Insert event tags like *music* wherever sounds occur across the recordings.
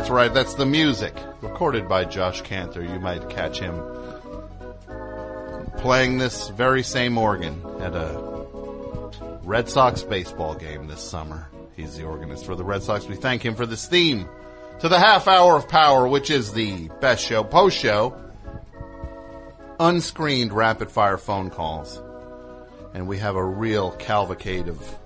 That's right, that's the music. Recorded by Josh Kantor. You might catch him playing this very same organ at a Red Sox baseball game this summer. He's the organist for the Red Sox. We thank him for this theme to the half hour of power, which is the best show, post show, unscreened rapid fire phone calls. And we have a real cavalcade of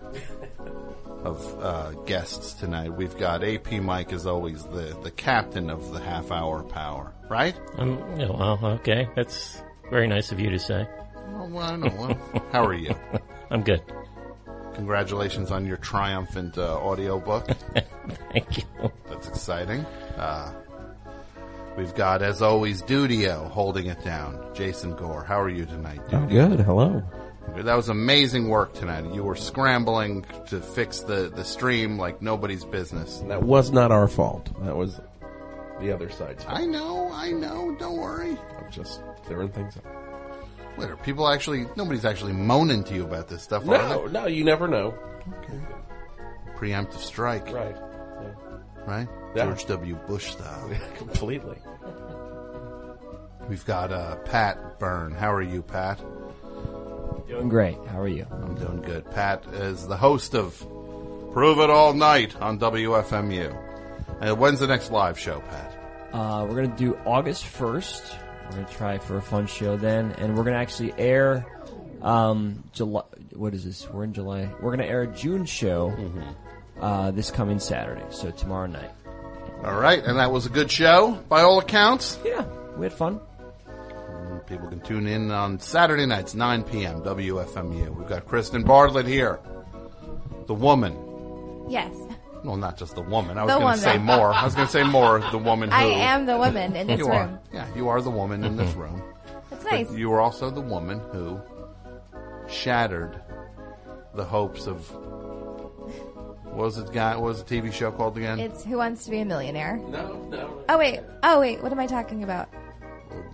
of uh, guests tonight. We've got AP Mike as always, the the captain of the half hour power, right? Um, yeah, well, okay. That's very nice of you to say. Well, well, I know. Well, how are you? *laughs* I'm good. Congratulations on your triumphant uh, audio book. *laughs* Thank you. That's exciting. Uh, we've got, as always, Dudio holding it down. Jason Gore, how are you tonight? I'm good. Hello. That was amazing work tonight. You were scrambling to fix the, the stream like nobody's business. That was not our fault. That was the other side's fault. I know, I know. Don't worry. I'm just clearing things up. Wait, are people actually? Nobody's actually moaning to you about this stuff. are No, no, you never know. they? Preemptive strike, Right. right? Yeah. George W. Bush style. *laughs* Completely. We've got uh, Pat Byrne. How are you, Pat? Doing great. How are you? I'm doing good. Pat is the host of Prove It All Night on WFMU. And when's the next live show, Pat? Uh, we're gonna do August first. We're gonna try for a fun show then, and we're gonna actually air um, July. What is this? We're in July. We're gonna air a June show uh, this coming Saturday. So tomorrow night. All right, and that was a good show by all accounts. Yeah, we had fun. People can tune in on Saturday nights, 9 p.m. WFMU. We've got Kristen Bartlett here, the woman. Yes. Well, not just the woman. I was going to say more. I was going to say more. The woman *laughs* who I am the woman in this you room. are. Yeah, you are the woman in this room. *laughs* That's nice. But you are also the woman who shattered the hopes of. What was it? Guy? What was the TV show called again? It's Who Wants to Be a Millionaire. No, no. Oh wait. Oh wait. What am I talking about?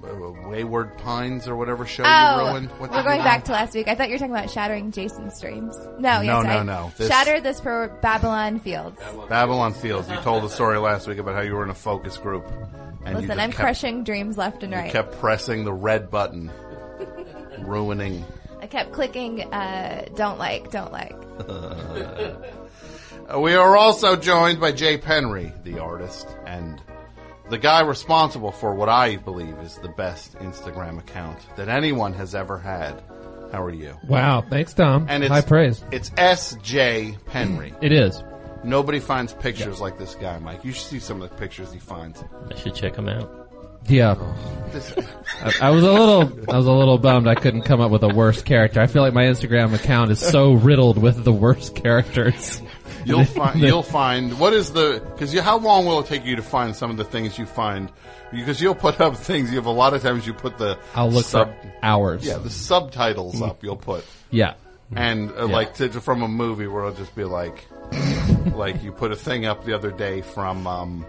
Uh, Wayward Pines or whatever show Oh, you ruined. What we're going back to last week. I thought you were talking about shattering Jason's dreams. No, No, yes, no, I no. This- shattered this for Babylon Fields. Babylon Fields. You told the story last week about how you were in a focus group. And Listen, I'm kept, crushing dreams left and right. kept pressing the red button, ruining. I kept clicking. Uh, don't like. Don't like. *laughs* Uh, We are also joined by Jay Penry, the artist, and the guy responsible for what I believe is the best Instagram account that anyone has ever had. How are you? Wow, thanks, Tom. And it's High praise. It's S J Penry. *clears throat* It is. Nobody finds pictures like this guy, Mike. You should see some of the pictures he finds. I should check him out. Yeah, This, I, I was a little, I was a little bummed I couldn't come up with a worse character. I feel like my Instagram account is so riddled with the worst characters. You'll find. You'll find. What is the? Because how long will it take you to find some of the things you find? Because you'll put up *laughs* things. You have a lot of times you put the. I'll look sub, for hours. Yeah, the subtitles up. You'll put. yeah. and uh, like to, to- from a movie where it'll just be like, *laughs* like you put a thing up the other day from um,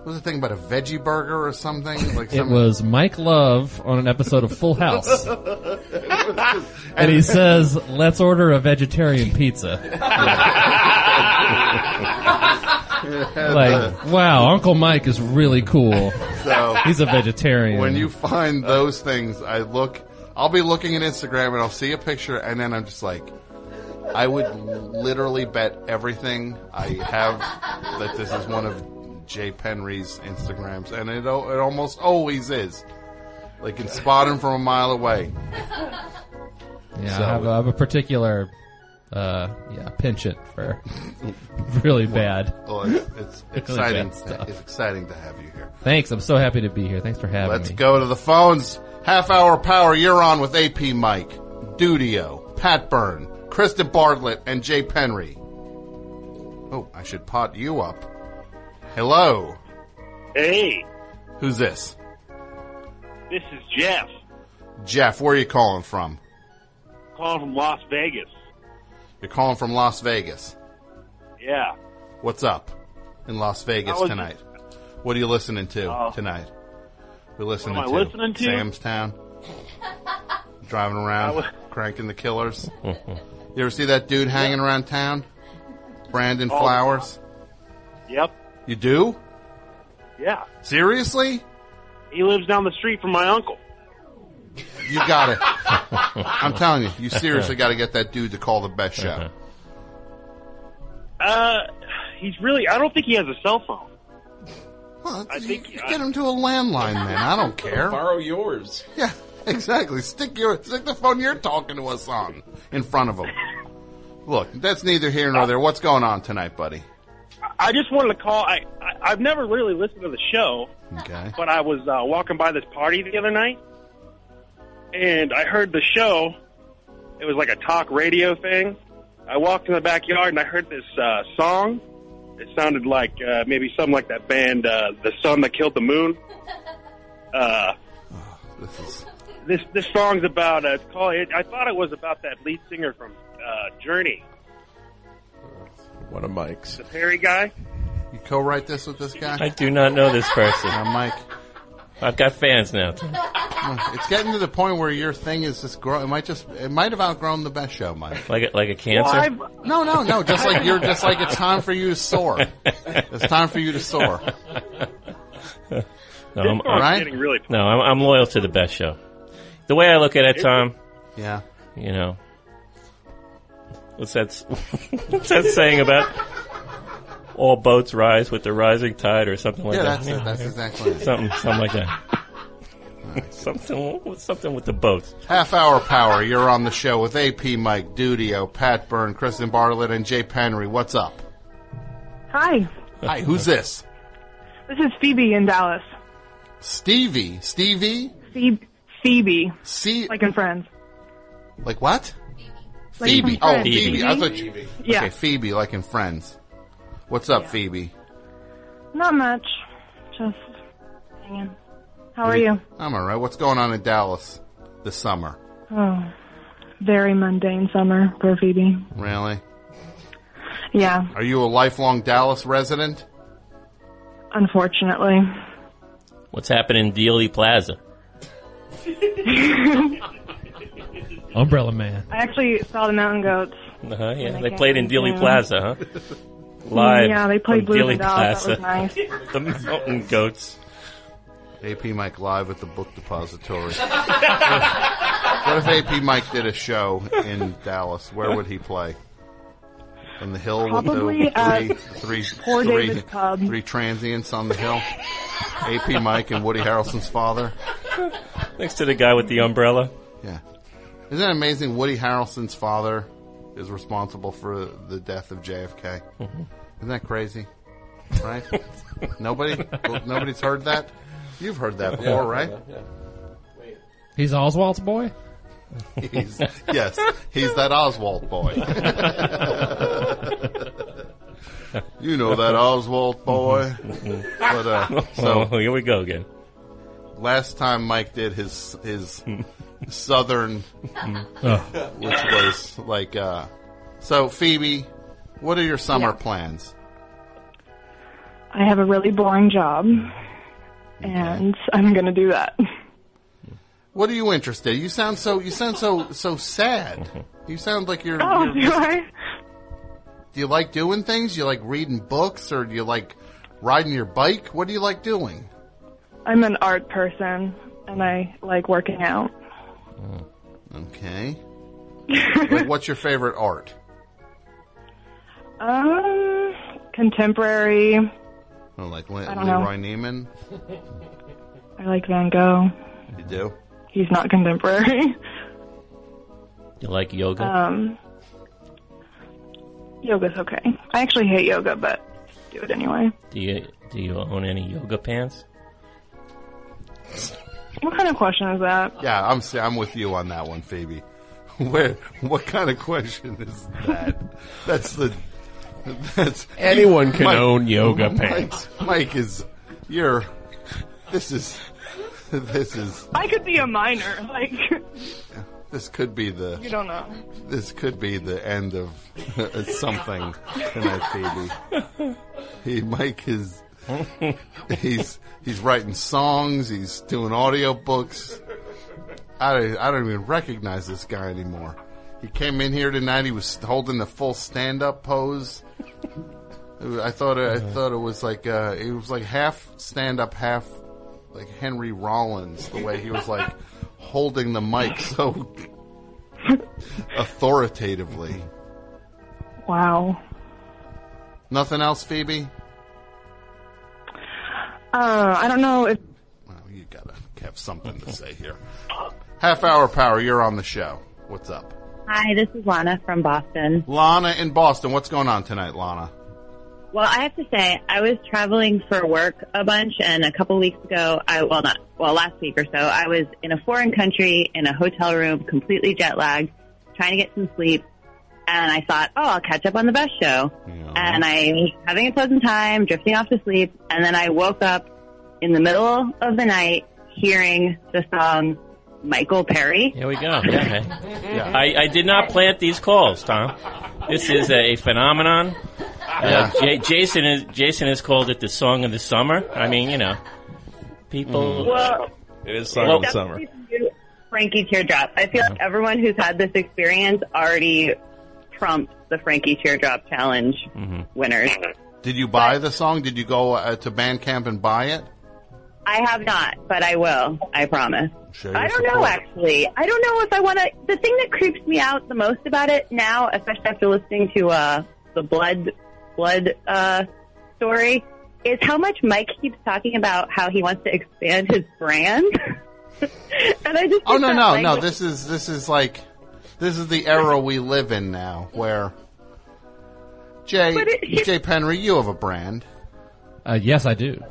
what was the thing about a veggie burger or something? Like It was Mike Love on an episode of Full House. *laughs* and he says, let's order a vegetarian pizza. *laughs* like, wow, Uncle Mike is really cool. so He's a vegetarian. when you find those things, I look. I'll be looking at Instagram and I'll see a picture, and then I'm just like, I would literally bet everything I have that this is one of Jay Penry's Instagrams, and it it almost always is. Like, can spot him from a mile away. Yeah, So- I, have, I have a particular, uh, yeah, penchant for *laughs* really bad. Well, it's, it's *laughs* exciting. bad stuff. It's exciting to have you here. Thanks, I'm so happy to be here. Thanks for having me. Let's me. go to the phones. Half hour power. You're on with AP Mike, Dudio, Pat Byrne, Kristen Bartlett, and Jay Penry. Oh, I should pot you up. Hello. Hey, Who's this? this is Jeff Jeff. Where are you calling from? calling from Las Vegas. You're calling from Las Vegas. Yeah. What's up in Las Vegas was tonight? What are you listening to Uh, tonight? We're listening to listening to? Sam's Town. Driving around, I wa- cranking the killers. you ever see that dude hanging around town? Brandon Oh, Flowers. Yep. You do? Yeah. Seriously? He lives down the street from my uncle. You got it. *laughs* *laughs* I'm telling you, you seriously got to get that dude to call the best show. Uh, he's really, I don't think he has a cell phone. Well, I you- think- you get him to a landline, man. I don't *laughs* care. Borrow yours. Yeah, exactly. Stick your stick the phone you're talking to us on in front of him. Look, that's neither here nor there. What's going on tonight, buddy? I just wanted to call. I, I I've never really listened to the show, Okay. but I was uh, walking by this party the other night, and I heard the show. It was like a talk radio thing. I walked in the backyard and I heard this uh, song. It sounded like uh, maybe something like that band, uh, "The Sun That Killed the Moon." *laughs* Uh, This is this this song's about. Uh, it's called. It, I thought it was about that lead singer from uh, Journey, One of Mike's. the Perry guy. you co-write this with this guy. I do not know this person. I'm Mike, I've got fans now. *laughs* it's getting to the point where your thing is just grow. It might just it might have outgrown the best show, Mike. Like a, like a cancer. Well, No, no, no. Just like you're, just like it's time for you to soar. *laughs* It's time for you to soar. *laughs* no, this I'm, right? getting really. no, I'm, I'm loyal to the best show. The way I look at it, Tom, Yeah. you know, what's that? What's that saying about all boats rise with the rising tide, or something like Yeah, that? that's You it. know, That's exactly it. something, something like that. *laughs* something, something with the boats. Half hour power. You're on the show with AP Mike, Dudio, Pat Byrne, Kristen Bartlett, and Jay Penry. What's up? Hi, Hi, who's this? this is Phoebe in Dallas. Stevie. Stevie? Phoebe, Phoebe C. like in Friends. Like what? Like Phoebe. Oh, Friends. Phoebe. I thought you. Yeah, Okay, Phoebe, like in Friends. What's up, Phoebe? not much, just hanging. How are you? I'm alright. What's going on in Dallas this summer? Oh, very mundane summer for Phoebe. Really? Yeah, Are you a lifelong Dallas resident? unfortunately. What's happening in Dealey Plaza? *laughs* Umbrella Man. I actually saw the Mountain Goats. Uh-huh, yeah, they they played in in Dealey June. Plaza, huh? *laughs* Live. yeah, they played from Blues Dealey and Dolls. That was nice. *laughs* the Mountain Goats. AP Mike live at the book depository. *laughs* what if AP Mike did a show in Dallas? Where would he play? On the hill Probably with the at three, three, Poor three- David's Pub. three transients on the hill. AP Mike and Woody Harrelson's father. Next to the guy with the umbrella. Yeah. Isn't it amazing? Woody Harrelson's father is responsible for the death of JFK. Isn't that crazy? Right? *laughs* Nobody, nobody's heard that. You've heard that before, right? Yeah. Wait. He's Oswald's boy? He's, yes, he's that Oswald boy. *laughs* you know that Oswald boy. But uh, So *laughs* so here we go again. last time Mike did his his southern, Oh, which was like uh, so Phoebe. What are your summer Yeah. plans? I have a really boring job, and I'm gonna do that. What are you interested? You sound so you sound so so sad. You sound like you're. Oh, you're do I? do you like doing things? You like reading books, or do you like riding your bike? What do you like doing? I'm an art person, and I like working out. Okay. *laughs* Like, what's your favorite art? Um, contemporary. Oh, like Le- I don't know. Leroy Neiman? I like Van Gogh. You do? He's not contemporary. You like yoga? Um, yoga's okay. I actually hate yoga, but do it anyway. do you do you own any yoga pants? What kind of question is that? Yeah, I'm s- I'm with you on that one, Phoebe. *laughs* Where? What kind of question is that? That's the. That's Anyone can Mike- own yoga Mike, pants. Mike is. You're. This is. This is. I could be a minor. Like, This could be the. you don't know. This could be the end of *laughs* something tonight, Phoebe. He Mike is *laughs* he's he's writing songs. He's doing audio books. I don't, I don't even recognize this guy anymore. He came in here tonight. He was holding the full stand up pose. I thought it, I thought it was like uh, it was like half stand up, half like Henry Rollins. The way he was like holding the mic so authoritatively. Wow. Nothing else, Phoebe. Uh, I don't know if Well, you gotta have something to say here. Half hour power. You're on the show. What's up, Hi, this is Lana from Boston. Lana in Boston? What's going on tonight, Lana? Well, I have to say, I was traveling for work a bunch, and a couple weeks ago, I well, not well, last week or so, I was in a foreign country in a hotel room, completely jet lagged, trying to get some sleep, and I thought, oh, I'll catch up on the best show, and I was having a pleasant time, drifting off to sleep, and then I woke up in the middle of the night hearing the song Michael Perry. Here we go. Yeah, okay. *laughs* I, I did not plant these calls, Tom. This is a phenomenon. Uh, J- Jason is Jason has called it the song of the summer. I mean, you know, people. Well, It is summer. Well- summer. Frankie Teardrop. I feel like everyone who's had this experience already the Frankie Teardrop Challenge winners. Did you buy the song? Did you go uh, to Bandcamp and buy it? I have not, but I will. I promise. I don't know actually. I don't know if I want to. The thing that creeps me out the most about it now, especially after listening to uh, the blood blood uh, story, is how much Mike keeps talking about how he wants to expand his brand. *laughs* and I just Oh no no no! This is this is like this is the era we live in now, where Jay But it- Jay Penry, you have a brand. Uh, yes, I do.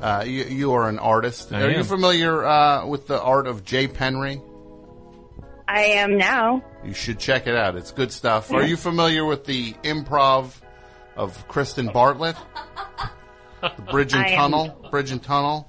Uh, you, you are an artist. I are you familiar uh, with the art of Jay Penry? I am now. You should check it out. It's good stuff. Are you familiar with the improv of Kristen Bartlett? The Bridge and I am. Tunnel. Bridge and Tunnel.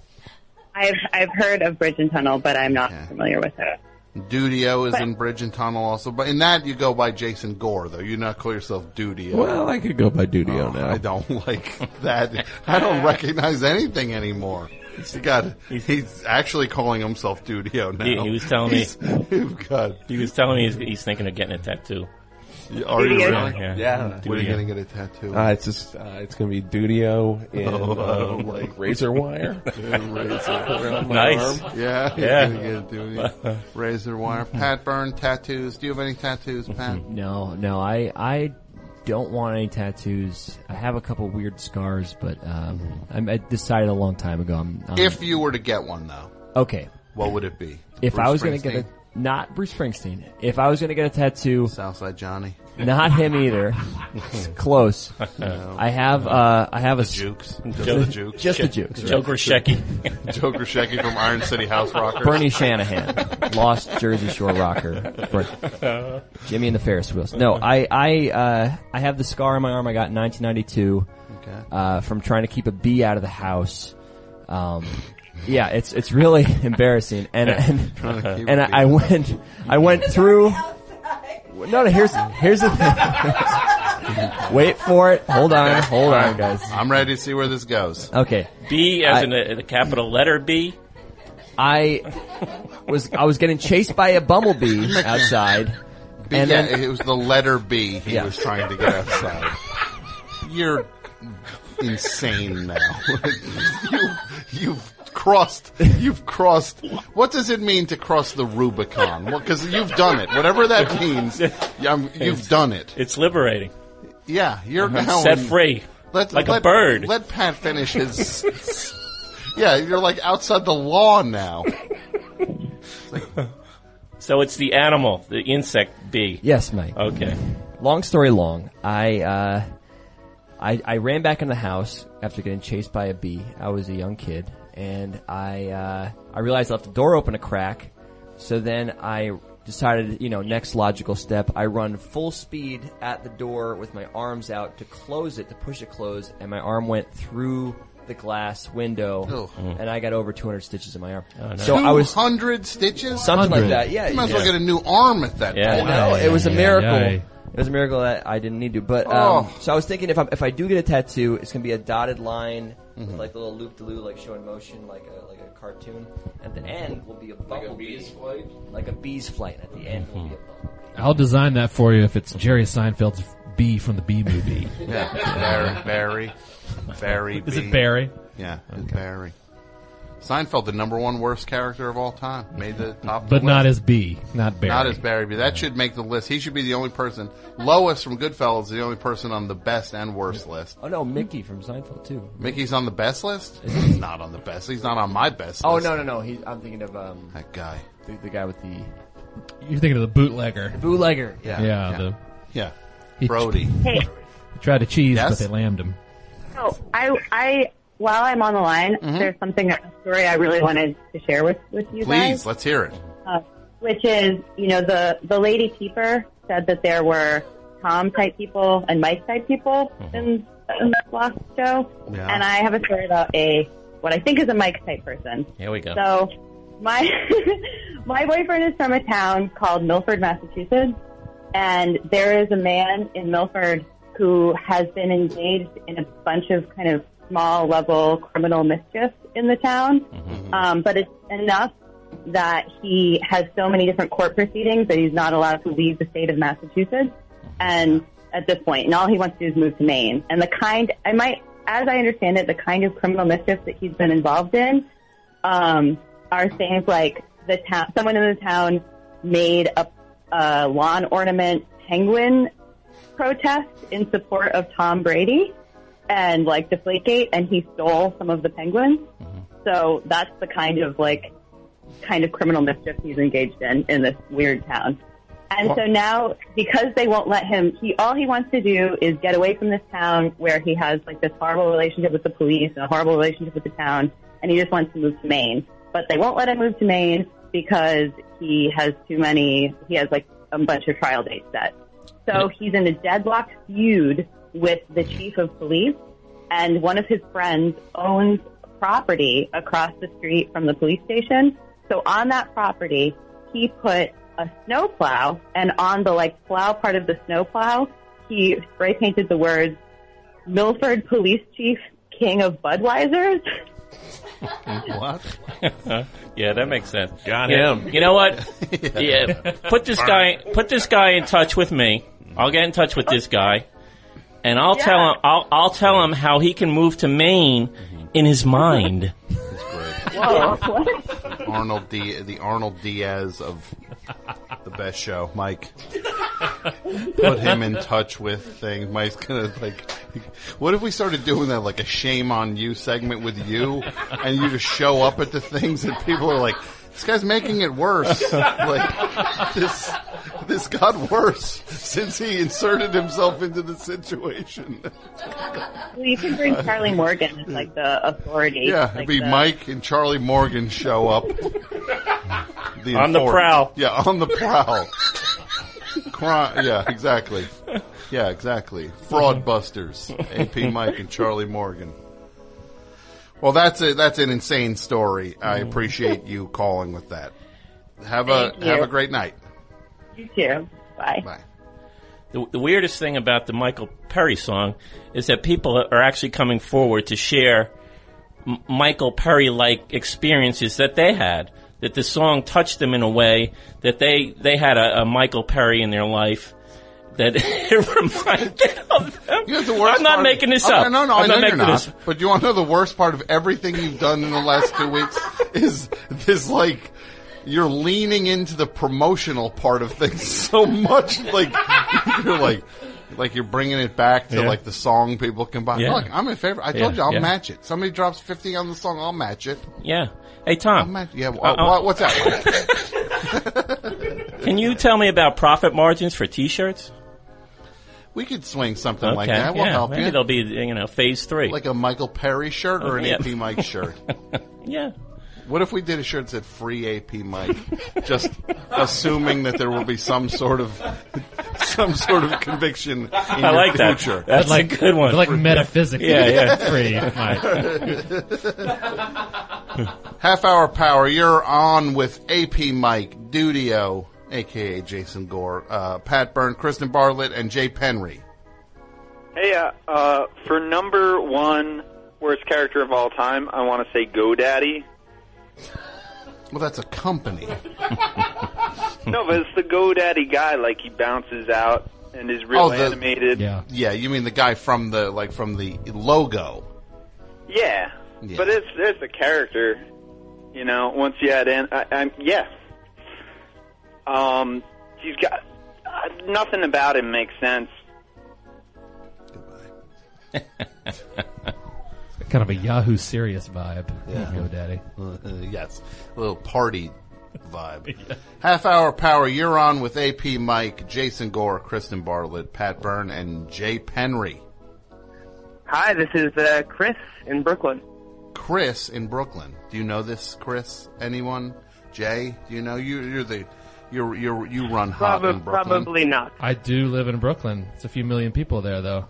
I've I've heard of Bridge and Tunnel, but I'm not familiar with it. Dudio is But- in Bridge and Tunnel also, but in that you go by Jason Gore though. You not call yourself Dudio. Well, I could go by Dudio oh, now. I don't *laughs* like that. I don't recognize anything anymore. He got. He's actually calling himself Dudio now. He, he was telling me. He's- *laughs* oh, God. He was telling me he's, he's thinking of getting a tattoo. Are you Dudio. really? Yeah. Yeah. When are you Dudio. gonna get a tattoo? Uh, it's just uh, it's gonna be Dudio and Oh, uh, like razor wire *laughs* around my Nice. arm. yeah, he's Yeah. gonna get a Dudio. *laughs* Razor wire. Pat Byrne tattoos. Do you have any tattoos, Pat? No, no, I I don't want any tattoos. I have a couple weird scars, but um, I, I decided a long time ago. I'm, I'm If you were to get one though, okay. what would it be? If Bruce I was going to get Springsteen? A not Bruce Springsteen, if I was going to get a tattoo, Southside Johnny, not him either. It's *laughs* close. *laughs* I have uh, I have a s- Jukes, just the Jukes, just the jukes. Joe Grushecky. *laughs* Joe Grushecky from Iron City House Rockers. Bernie Shanahan, lost Jersey Shore rocker. Ber- Jimmy and the Ferris wheels. No, I I uh, I have the scar on my arm I got in 1992 Okay. uh, from trying to keep a bee out of the house. Um, yeah, it's it's really *laughs* embarrassing, and and, Trying to keep and I, I went I went through. No, no. Here's here's the thing. *laughs* Wait for it. Hold on. Hold on, guys. I'm ready to see where this goes. Okay. B as I- in a, the capital letter B. I was I was getting chased by a bumblebee *laughs* outside, B, and yeah, then it was the letter B he Yeah. was trying to get outside. You're insane now. you, you've crossed. You've crossed. What does it mean to cross the Rubicon? Because you've done it. Whatever that means, *laughs* um, you've done it. It's liberating. Yeah, you're now Uh-huh. Set free. Let, like a bird. Let Pat finish his. yeah, you're like outside the law now. *laughs* So it's the animal, the insect bee. yes, Mike. Okay. Long story long, I uh, I I ran back in the house after getting chased by a bee. I was a young kid, and I uh, I realized I left the door open a crack. So then I decided, you know, next logical step, I run full speed at the door with my arms out to close it, to push it closed, and my arm went through the glass window, Ugh. and I got over 200 stitches in my arm. So I was 200 stitches? something like 100. that. Yeah, You might as well get a new arm at that Yeah. point. No, it was a miracle. ay, ay. It was a miracle that I didn't need to. But um, Oh. so I was thinking if I if I do get a tattoo, it's gonna be a dotted line with like a little loop de loop, like showing motion, like a like a cartoon. At the end will be a bumblebee, like a bee's flight. At the end will be a bumblebee. I'll design that for you if it's Jerry Seinfeld's B from the B movie. *laughs* Yeah, Barry, Barry, Barry. Is B. it Barry? Yeah, it's Barry. Seinfeld, the number one worst character of all time, made the top. But the not list. as B, not Barry. Not as Barry, but that should make the list. He should be the only person. Lois from Goodfellas is the only person on the best and worst list. Oh no, Mickey from Seinfeld too. Mickey's on the best list. He's not on the best. He's not on my best. Oh list. no no no, he, I'm thinking of um that guy. the, the guy with the You're thinking of the bootlegger. bootlegger. Yeah, Yeah, yeah. the yeah. He Brody. Hey, tried to cheese, Yes? but they lammed him. so I, I, while I'm on the line, there's something, a story I really wanted to share with, with you guys. Please, let's hear it. uh, which is, you know, the the lady keeper said that there were Tom type people and Mike type people in, in the last show, Yeah. and I have a story about a what I think is a Mike type person. Here we go. So, my *laughs* my boyfriend is from a town called Milford, Massachusetts, and there is a man in Milford who has been engaged in a bunch of kind of small level criminal mischief in the town. Um, but it's enough that he has so many different court proceedings that he's not allowed to leave the state of Massachusetts. And at this point, and all he wants to do is move to Maine. And the kind, I might, as I understand it, the kind of criminal mischief that he's been involved in, um, are things like the town, someone in the town made a, a lawn ornament penguin protest in support of Tom Brady and like Deflategate, and he stole some of the penguins. Mm-hmm. So that's the kind of like kind of criminal mischief he's engaged in in this weird town. And so now, because they won't let him, he all he wants to do is get away from this town where he has like this horrible relationship with the police and a horrible relationship with the town, and he just wants to move to Maine. But they won't let him move to Maine because he has too many. He has like a bunch of trial dates set. So mm-hmm. he's in a deadlocked feud with the chief of police, and one of his friends owns property across the street from the police station. So on that property, he put a snowplow, and on the like plow part of the snowplow, he spray painted the words "Milford Police Chief, King of Budweisers." *laughs* *laughs* What? *laughs* yeah, that makes sense. Got Yeah, him. You know what? *laughs* yeah. Put this guy put this guy in touch with me. I'll get in touch with this guy. And I'll tell him I'll I'll tell him how he can move to Maine in his mind. Whoa! Arnold D, the Arnold Diaz of the best show, Mike. Put him in touch with things. Mike's gonna like. What if we started doing that like a shame on you segment with you, and you just show up at the things and people are like, "This guy's making it worse." like this, this got worse since he inserted himself into the situation. Well, you can bring Charlie Morgan as like the authority. Yeah, like it'd be the- Mike and Charlie Morgan show up. The On the enfor- prowl. Yeah, on the prowl. Cri- yeah, exactly. Yeah, exactly. Fraud busters. AP Mike and Charlie Morgan. Well, that's a, that's an insane story. I mm. appreciate you calling with that. Have a you. have a great night. You too. Bye. Bye. The, the weirdest thing about the Michael Perry song is that people are actually coming forward to share M- Michael Perry like experiences that they had. That the song touched them in a way that they they had a, a Michael Perry in their life that *laughs* it reminded of them. You know the worst I'm not making this Okay, up. No, no, I'm I know not you're making not. this. But you want to know the worst part of everything you've done in the last two weeks is this like you're leaning into the promotional part of things *laughs* so much. Like you're like like you're bringing it back to Yeah. like the song people can buy. Yeah. Look, I'm in favor. I Yeah, told you I'll yeah. match it. Somebody drops fifty on the song, I'll match it. Yeah. Hey I'll Tom, match. Yeah. Uh, wha- what's that? can you tell me about profit margins for T-shirts? we could swing something Okay, like that. We'll yeah, help maybe you. there'll be you know phase three. Like a Michael Perry shirt or an *laughs* AP Mike shirt. *laughs* yeah. What if we did a shirt that said "Free AP Mike"? Just assuming that there will be some sort of some sort of conviction in the future. I your like that. future. That's a good one. Like metaphysically Yeah, yeah. free. Right. *laughs* Half hour power. You're on with AP Mike Dudio, aka Jason Gore, uh, Pat Byrne, Kristen Bartlett, and Jay Penry. Hey, uh, uh, for number one worst character of all time, I want to say GoDaddy. Well, that's a company. *laughs* no, but it's the GoDaddy guy. Like he bounces out and is real Oh, the- animated. Yeah. Yeah, you mean the guy from the like from the logo? Yeah, Yeah. but it's it's a character. You know, once you add in, I, I'm yeah. Um, he's got uh, nothing about him makes sense. *laughs* Kind of a Yahoo serious vibe. Yeah. GoDaddy. Uh, yes, a little party vibe. *laughs* Half hour power. You're on with AP Mike, Jason Gore, Kristen Bartlett, Pat Byrne, and Jay Penry. Hi, this is uh, Chris in Brooklyn. Chris in Brooklyn. Do you know this, Chris? Anyone? Jay? Do you know you? You're the you're you're you run hot in Brooklyn. probably not. I do live in Brooklyn. It's a few million people there, though.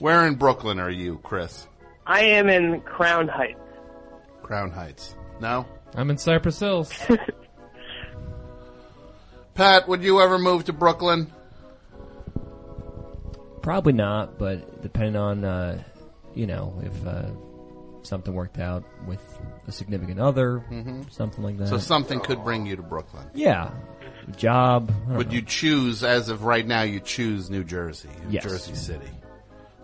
Where in Brooklyn are you, Chris? I am in Crown Heights. Crown Heights. No. I'm in Cypress Hills. *laughs* Pat, would you ever move to Brooklyn? Probably not, but depending on, uh, you know, if uh, something worked out with a significant other, something like that. So something could bring you to Brooklyn. yeah, job. Would know. you choose, as of right now, you choose New Jersey, New Yes. Jersey City,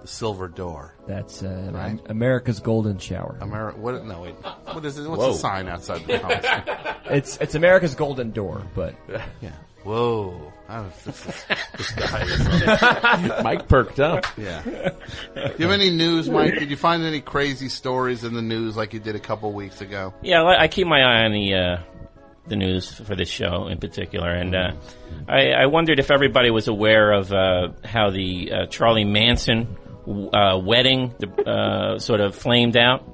the Silver Door. That's uh, Right. America's golden shower. Ameri- what? No, wait. What is it? What's Whoa. the sign outside the *laughs* house? It's it's America's golden door, but yeah. Whoa. I this, is, this guy is. *laughs* Mike perked up. Yeah. Do you have any news, Mike? Did you find any crazy stories in the news like you did a couple weeks ago? Yeah, I I keep my eye on the uh, the news for this show in particular, and uh, I, I wondered if everybody was aware of uh, how the uh, Charlie Manson uh, wedding uh, sort of flamed out.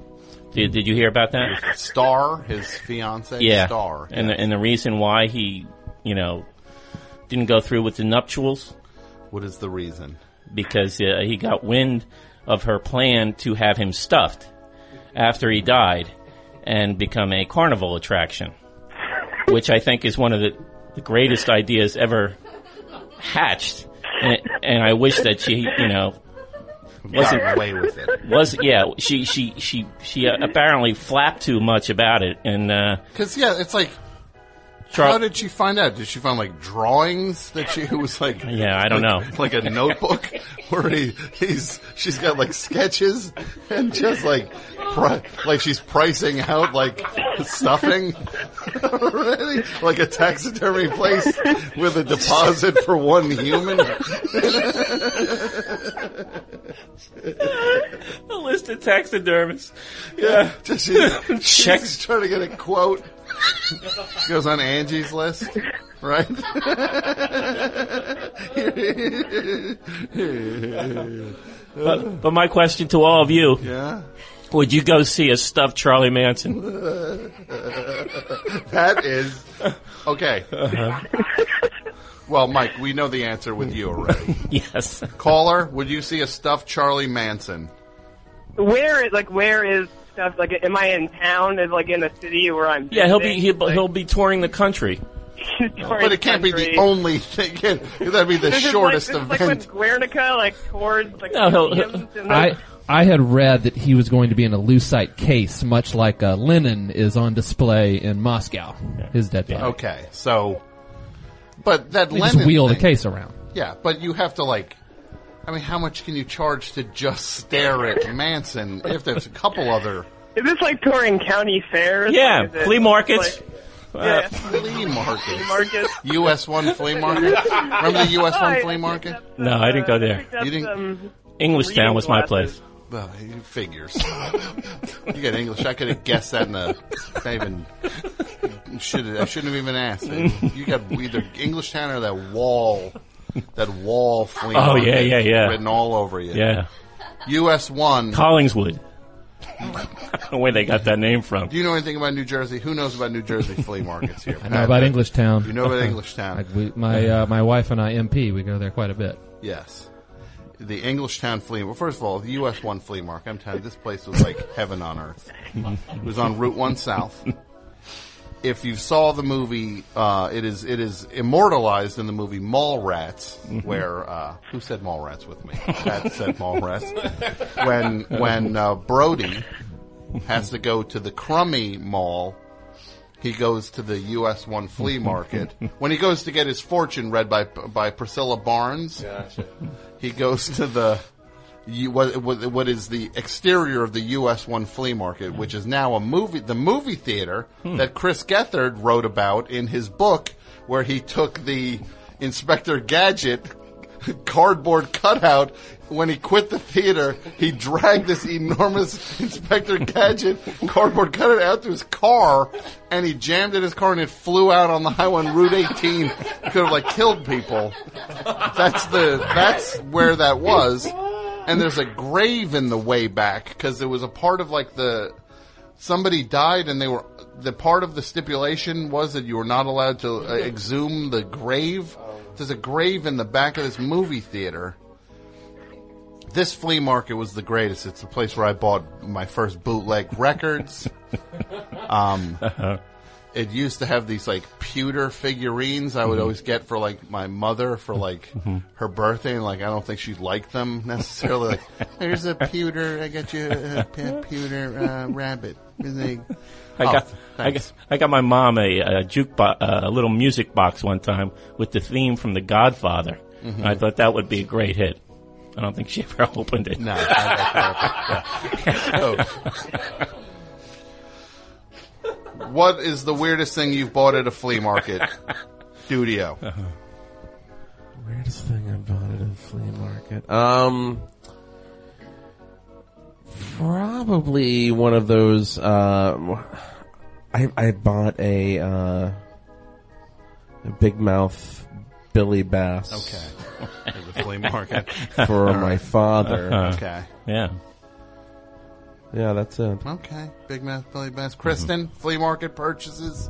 Did, did you hear about that? Star, his fiance, Yeah, Star. and the, and the reason why he, you know, didn't go through with the nuptials What is the reason? because uh, he got wind of her plan to have him stuffed after he died and become a carnival attraction, which I think is one of the, the greatest ideas ever hatched. And, and I wish that she, you know, wasn't away with it. *laughs* was yeah she she she she uh, apparently flapped too much about it and uh, Because yeah, it's like, how did she find out? Did she find like drawings that she it was like? *laughs* Yeah, I don't like- know. *laughs* Like a notebook where he he's she's got like sketches and just like pri- like she's pricing out like stuffing already, like a taxidermy place with a deposit for one human. *laughs* a list of taxidermists. Yeah, just she's, Check. she's trying to get a quote. Goes on Angie's list, right? *laughs* But, but my question to all of you: yeah, Would you go see a stuffed Charlie Manson? *laughs* that is okay. Uh-huh. Well, Mike, we know the answer with you already. *laughs* yes. Caller, would you see a stuffed Charlie Manson? Where is like where is stuff? Like, am I in town? Is like in a city where I'm? Yeah, he'll be he'll, he'll be touring the country. *laughs* But it can't be the only thing. *laughs* That'd be the This is shortest like, this is. Like when Guernica, like towards like No, he'll- museums and I I had read that he was going to be in a lucite case, much like uh, Lenin is on display in Moscow. His dead body. Okay, so, but that They Lenin just wheel the case around. Yeah, but you have to like. I mean, how much can you charge to just stare at Manson? If there's a couple other Is this like touring county fairs? Yeah, Like, flea markets. like- Uh, yeah, flea markets, flea. US one flea market. Remember the US one *laughs* flea market? No, I didn't go there. picked You didn't- some Englishtown was my reading place. Well, he figures. you got English. I could have guessed that in a. Not even. Should I shouldn't have even asked. You got either English town or that wall. That wall flea. Oh, yeah, yeah, yeah. Written all over you. Yeah, US one. Collingswood. I don't know where they got that name from. Do you know anything about New Jersey? Who knows about New Jersey flea markets here? I know about Englishtown. Do you know about Englishtown. Like we, my uh, my wife and I, MP, we go there quite a bit. Yes. The Englishtown flea. Well, first of all, the U.S. one flea market. I'm telling you, this place was like heaven on earth. It was on Route One South. If you saw the movie, uh, it is it is immortalized in the movie Mallrats, where uh, who said Mallrats with me? That said Mallrats. When when uh, Brody has to go to the Crummy Mall he goes to the US One flea market. *laughs* when he goes to get his fortune read by by Priscilla Barnes, he goes to the what, what what is the exterior of the US One flea market, hmm. which is now a movie the movie theater hmm. that Chris Gethard wrote about in his book, where he took the Inspector Gadget cardboard cutout. When he quit the theater, he dragged this enormous *laughs* Inspector Gadget cardboard cutout out to his car, and he jammed it in his car, and it flew out on the highway on Route 18. Could have like killed people. That's the that's where that was. And there's a grave in the way back because it was a part of like the somebody died and they were the part of the stipulation was that you were not allowed to uh, exhume the grave. There's a grave in the back of this movie theater. This flea market was the greatest. It's the place where I bought my first bootleg records. *laughs* Um, it used to have these like pewter figurines I would Mhm. always get for like my mother for like her birthday, and like I don't think she liked them necessarily. Like, *laughs* here's a pewter, I got you a, *laughs* pewter uh, rabbit. They- I Oh, got, I got, I got my mom a, a jukebox, uh, a little music box one time with the theme from The Godfather. Mhm. And I thought that would be a great hit. I don't think she *laughs* ever opened it. No. What is the weirdest thing you've bought at a flea market? *laughs* Dudio. Weirdest thing I bought at a flea market. Um, probably one of those. Uh, I I bought a uh, a big mouth Billy Bass. Okay. *laughs* At the flea market. for my father. Okay. Yeah. Yeah, that's it. Okay. Big Mouth Billy Bass. Kristen, flea market purchases.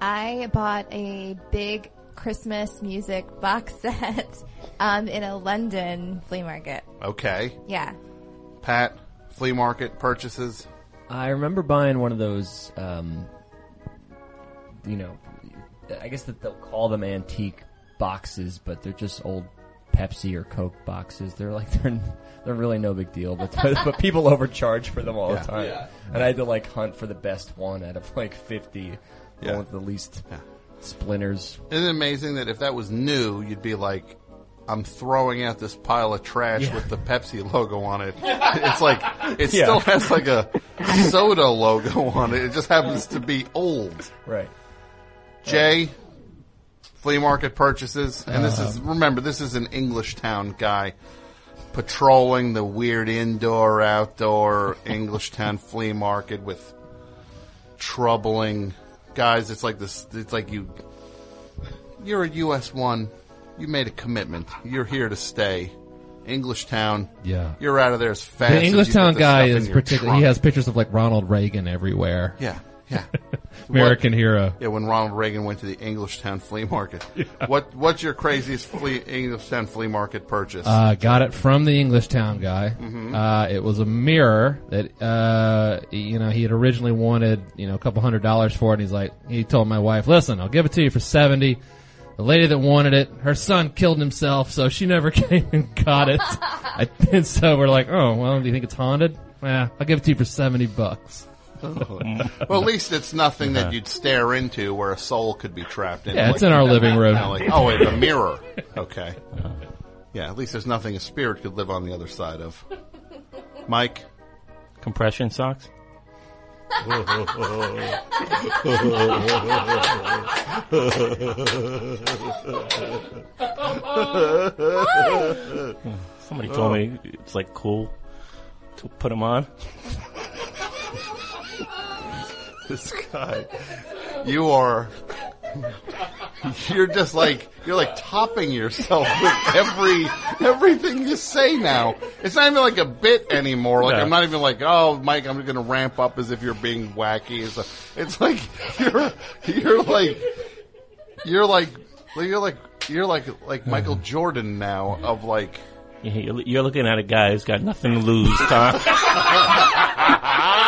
I bought a big Christmas music box *laughs* set um, in a London flea market. Okay. Yeah. Pat, flea market purchases. I remember buying one of those, um, you know, I guess that they'll call them antique boxes, but they're just old Pepsi or Coke boxes. They're like *laughs* they're they're really no big deal, but but people *laughs* overcharge for them all Yeah. the time. Yeah. And I had to like hunt for the best one out of like fifty, Yeah. one with the least splinters. Isn't it amazing that if that was new, you'd be like, I'm throwing out this pile of trash Yeah. with the Pepsi logo on it. *laughs* It's like, it Yeah. still has like a soda logo on it. It just happens to be old. Right. Jay, flea market purchases. And this is, Uh, remember, this is an English town guy patrolling the weird indoor, outdoor English town flea market with troubling guys. It's like this, it's like you, you're a US one. You made a commitment. You're here to stay. English town. Yeah. You're out of there as fast The as English you Town get guy stuff in is your particular. trunk. He has pictures of like Ronald Reagan everywhere. Yeah, yeah. *laughs* American What- hero. Yeah, when Ronald Reagan went to the English Town flea market. *laughs* What What's your craziest flea, English Town flea market purchase? Uh, got it from the English Town guy. Mhm. Uh, it was a mirror that, uh, you know, he had originally wanted, you know, a couple hundred dollars for it. And he's like, he told my wife, listen, I'll give it to you for 70. The lady that wanted it, her son killed himself, so she never *laughs* came and got it. I, and so we're like, oh, well, do you think it's haunted? Yeah, I'll give it to you for 70 bucks. Oh. well, at least it's nothing that you'd stare into where a soul could be trapped in. Yeah, it's Like, in our know, living room. you like, oh, it's a mirror. Okay. Uh-huh. Yeah, at least there's nothing a spirit could live on the other side of. Mike? Compression socks? *laughs* Somebody told me it's like cool to put them on. This guy. You are. You're just like you're like topping yourself with every everything you say now. It's not even like a bit anymore. Like No. I'm not even like, oh, Mike, I'm just going to ramp up as if you're being wacky. It's, like you're you're like you're like you're like you're like like Michael Jordan now of like. You're you're looking at a guy who's got nothing to lose, Tom. *laughs*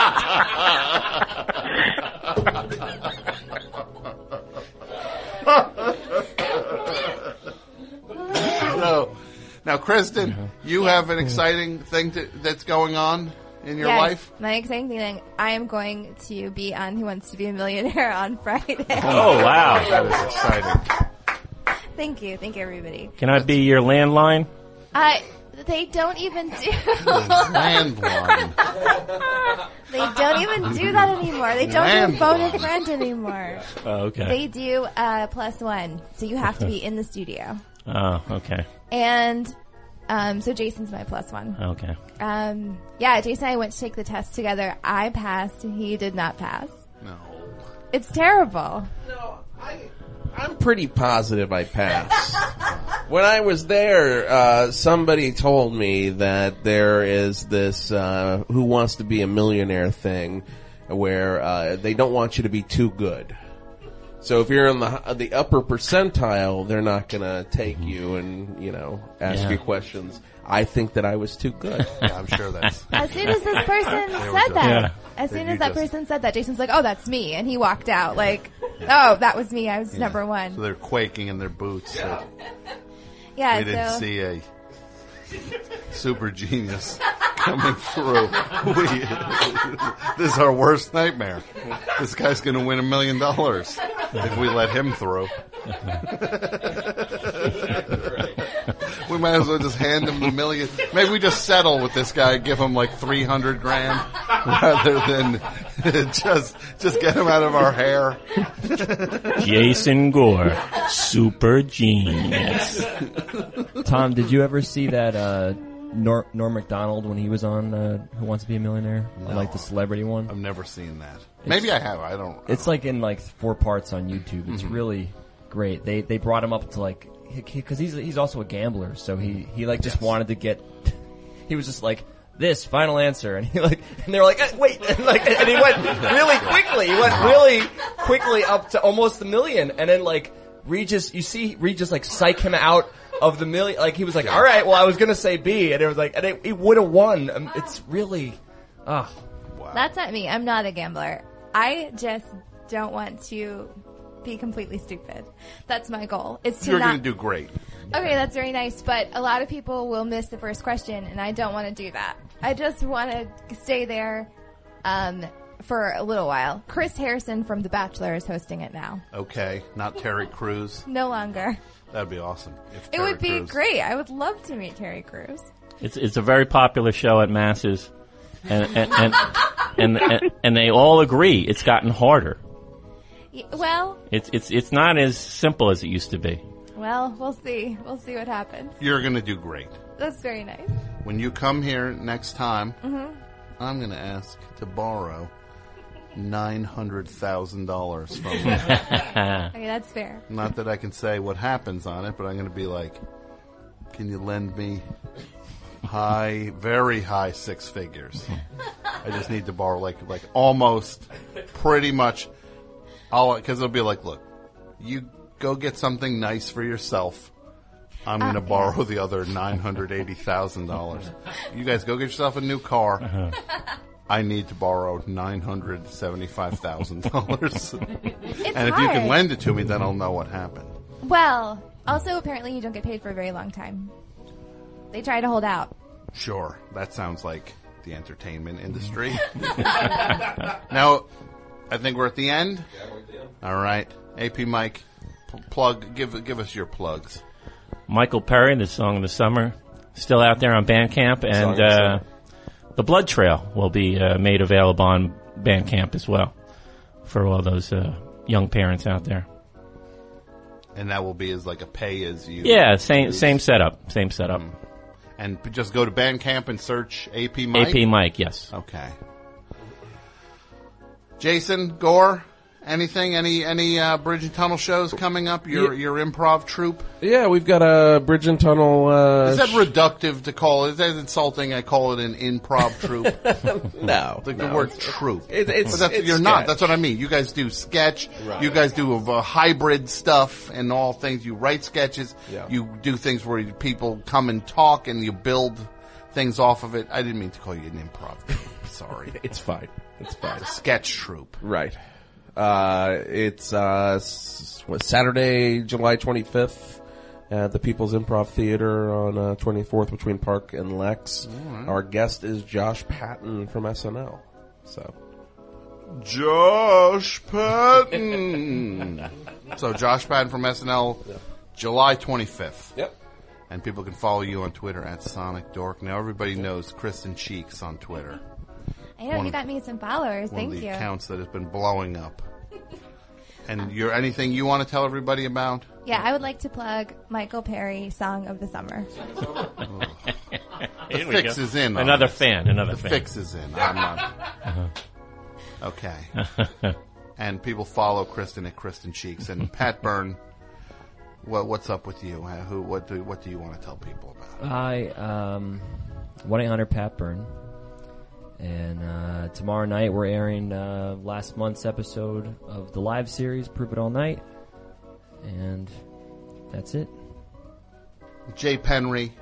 so, now, Kristen, you have an exciting thing to, that's going on. in your Yes, life? My exciting thing, I am going to be on Who Wants to Be a Millionaire on Friday. Oh, *laughs* wow. That is exciting. Thank you. Thank you, everybody. Can I be your landline? Uh, they don't even do. *laughs* Landline. they don't even do that anymore. They don't do phone a friend anymore. Oh, okay. They do uh, plus one, so you have to be in the studio. Oh, okay. And um, so Jason's my plus one. Okay. Um, yeah, Jason and I went to take the test together. I passed. He did not pass. No. It's terrible. No, I, I'm pretty positive I passed. *laughs* when I was there, uh, somebody told me that there is this uh, "Who Wants to Be a Millionaire" thing, where uh, they don't want you to be too good. So if you're in the the upper percentile, they're not going to take you and you know ask Yeah. you questions. I think that I was too good. *laughs* Yeah, I'm sure that's. *laughs* As soon as this person said that, Yeah. as soon as that just- person said that, Jason's like, "Oh, that's me," and he walked out. Like, "Oh, that was me. I was number So one." they're quaking in their boots. that Yeah. They didn't see a super genius *laughs* coming through. We, this is our worst nightmare. This guy's going to win a million dollars if we let him through. we might as well just hand him the million. Maybe we just settle with this guy, give him like three hundred grand, rather than *laughs* just just get him out of our hair. Jason Gore, super genius. Tom, did you ever see that uh, Nor- Norm Macdonald when he was on uh, Who Wants to Be a Millionaire? Like the celebrity one. I've never seen that. Maybe I have. I don't. It's like in like four parts on YouTube. It's Mhm. really great. They they brought him up to like because he's he's also a gambler, so he he like just wanted to get. *laughs* He was just like this final answer, and he like and they were like "Eh, wait, *laughs* and like and he went really quickly. He went really quickly up to almost a million, and then like Regis, you see Regis like psych him out. Of the million, like he was like, "All right, well, I was gonna say B," and it was like, and it, he would have won. Um, it's really, ah, that's not me. I'm not a gambler. I just don't want to be completely stupid. That's my goal. It's to You're not. going to do great. Okay, that's very nice, but a lot of people will miss the first question, and I don't want to do that. I just want to stay there um, for a little while. Chris Harrison from The Bachelor is hosting it now. Okay, not Terry Crews. *laughs* No longer. That'd be awesome. If It Terry would be Crews- great. I would love to meet Terry Crews. It's it's a very popular show at masses, and and and, and, and, and they all agree it's gotten harder. Y- Well, It's it's it's not as simple as it used to be. well, we'll see. We'll see what happens. You're going to do great. That's very nice. When you come here next time, hmm I'm going to ask to borrow nine hundred thousand dollars from *laughs* you. Okay, that's fair. Not that I can say what happens on it, but I'm going to be like, "Can you lend me high, very high six figures? I just need to borrow like like almost, pretty much. I'll because it'll be like, look, you go get something nice for yourself. I'm going to Uh, borrow the other nine hundred eighty thousand dollars. You guys go get yourself a new car. I need to borrow nine hundred seventy-five thousand dollars, *laughs* and if you can lend it to me, then I'll know what happened. Well, also apparently you don't get paid for a very long time. They try to hold out. Sure, that sounds like the entertainment industry. *laughs* *laughs* now, I think we're at the end. All right, AP Mike, p- plug. Give give us your plugs. Michael Perry, the song of the summer, still out there on Bandcamp, Song and of the uh, summer. The Blood Trail will be uh, made available on Bandcamp as well for all those uh, young parents out there. And that will be as like a pay as you. Yeah, same use. same setup, same setup. And just go to Bandcamp and search AP Mike. AP Mike, yes. Okay. Jason Gore, anything? Any any uh, bridge and tunnel shows coming up? Your Yeah. your improv troupe. Yeah, we've got a bridge and tunnel. Uh, Is that reductive to call it? Is that insulting? I call it an improv troupe. *laughs* no, the no, word it's- troupe. it- it's- that's, it's you're not. That's what I mean. You guys do sketch. Right. You guys do uh, hybrid stuff and all things. You write sketches. Yeah. You do things where people come and talk and you build things off of it. I didn't mean to call you an improv troupe. Sorry. *laughs* it's fine. It's fine. sketch troupe. Right. Uh, it's uh, s- Saturday, July 25th at the People's Improv Theater on uh, 24th between Park and Lex. right. Our guest is Josh Patten from SNL. So Josh Patten. *laughs* so Josh Patten from SNL, July 25th. Yep. And people can follow you on Twitter at Sonic Dork. Now everybody knows Kristen Cheeks on Twitter. I know One you of- got me some followers. One Thank of the you. accounts that has been blowing up. *laughs* And you're anything you want to tell everybody about? Yeah, I would like to plug Michael Perry, "Song of the Summer." *laughs* *laughs* The Here we fix go. is in. on Another this. fan, another the fan. fix is in. I'm not. Okay. and people follow Kristen at Kristen Cheeks and Pat Byrne. What what's up with you? Uh, Who what do what do you want to tell people about? I um, one eight hundred Pat Byrne, and uh, tomorrow night we're airing uh, last month's episode of the live series Prove It All Night, and that's it. Jay Penry.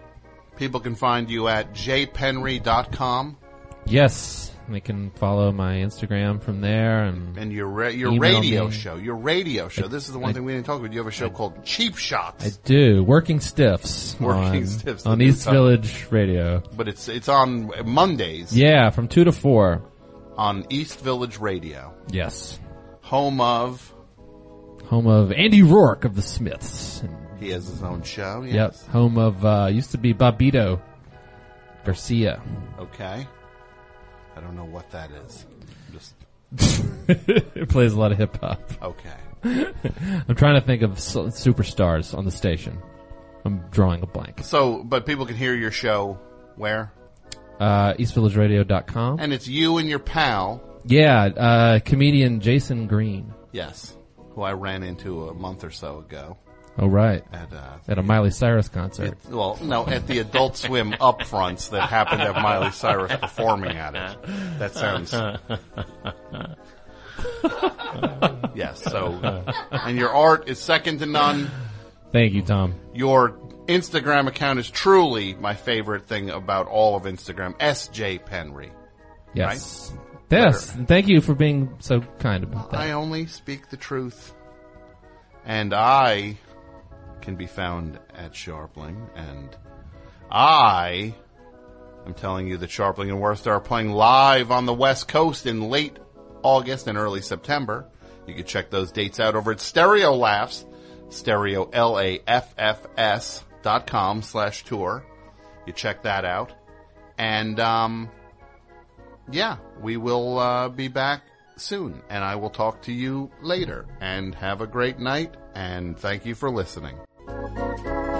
People can find you at jpenry.com Yes, they can follow my Instagram from there, and and your ra- your radio me. show. Your radio show. I- this is the one I- thing we didn't talk about. You have a show called Cheap Shots. I do working stiffs. Working on, Stiffs, on East. Village Radio. but it's it's on Mondays Yeah, from two to four. on East Village Radio, Yes, home of. home of Andy Rourke of the Smiths. He has his own show. Yes. Yep, home of uh, used to be Bobbito Garcia. Okay. I don't know what that is. Just *laughs* it plays a lot of hip hop. okay. *laughs* I'm trying to think of superstars on the station. I'm drawing a blank. So, but people can hear your show where? Uh, EastVillageRadio.com. And it's you and your pal. Yeah, uh, comedian Jason Green. Yes. Who I ran into a month or so ago. Oh, right. At, uh, At a Miley Cyrus concert. It, well, no, at the Adult Swim upfronts that happened to have Miley Cyrus performing at it. That sounds. *laughs* yes. So, and your art is second to none. Thank you, Tom. Your Instagram account is truly my favorite thing about all of Instagram. SJ Penry. Yes. Yes. And thank you for being so kind about that. I only speak the truth. And I can be found at Scharpling, and I am telling you that Scharpling and Wurster are playing live on the West Coast in late August and early September. You can check those dates out over at Stereolaffs, stereo L-A-F-F-S dot com slash tour. You check that out. And, um, yeah, we will uh, be back soon, and I will talk to you later. And have a great night, and thank you for listening. Thank you.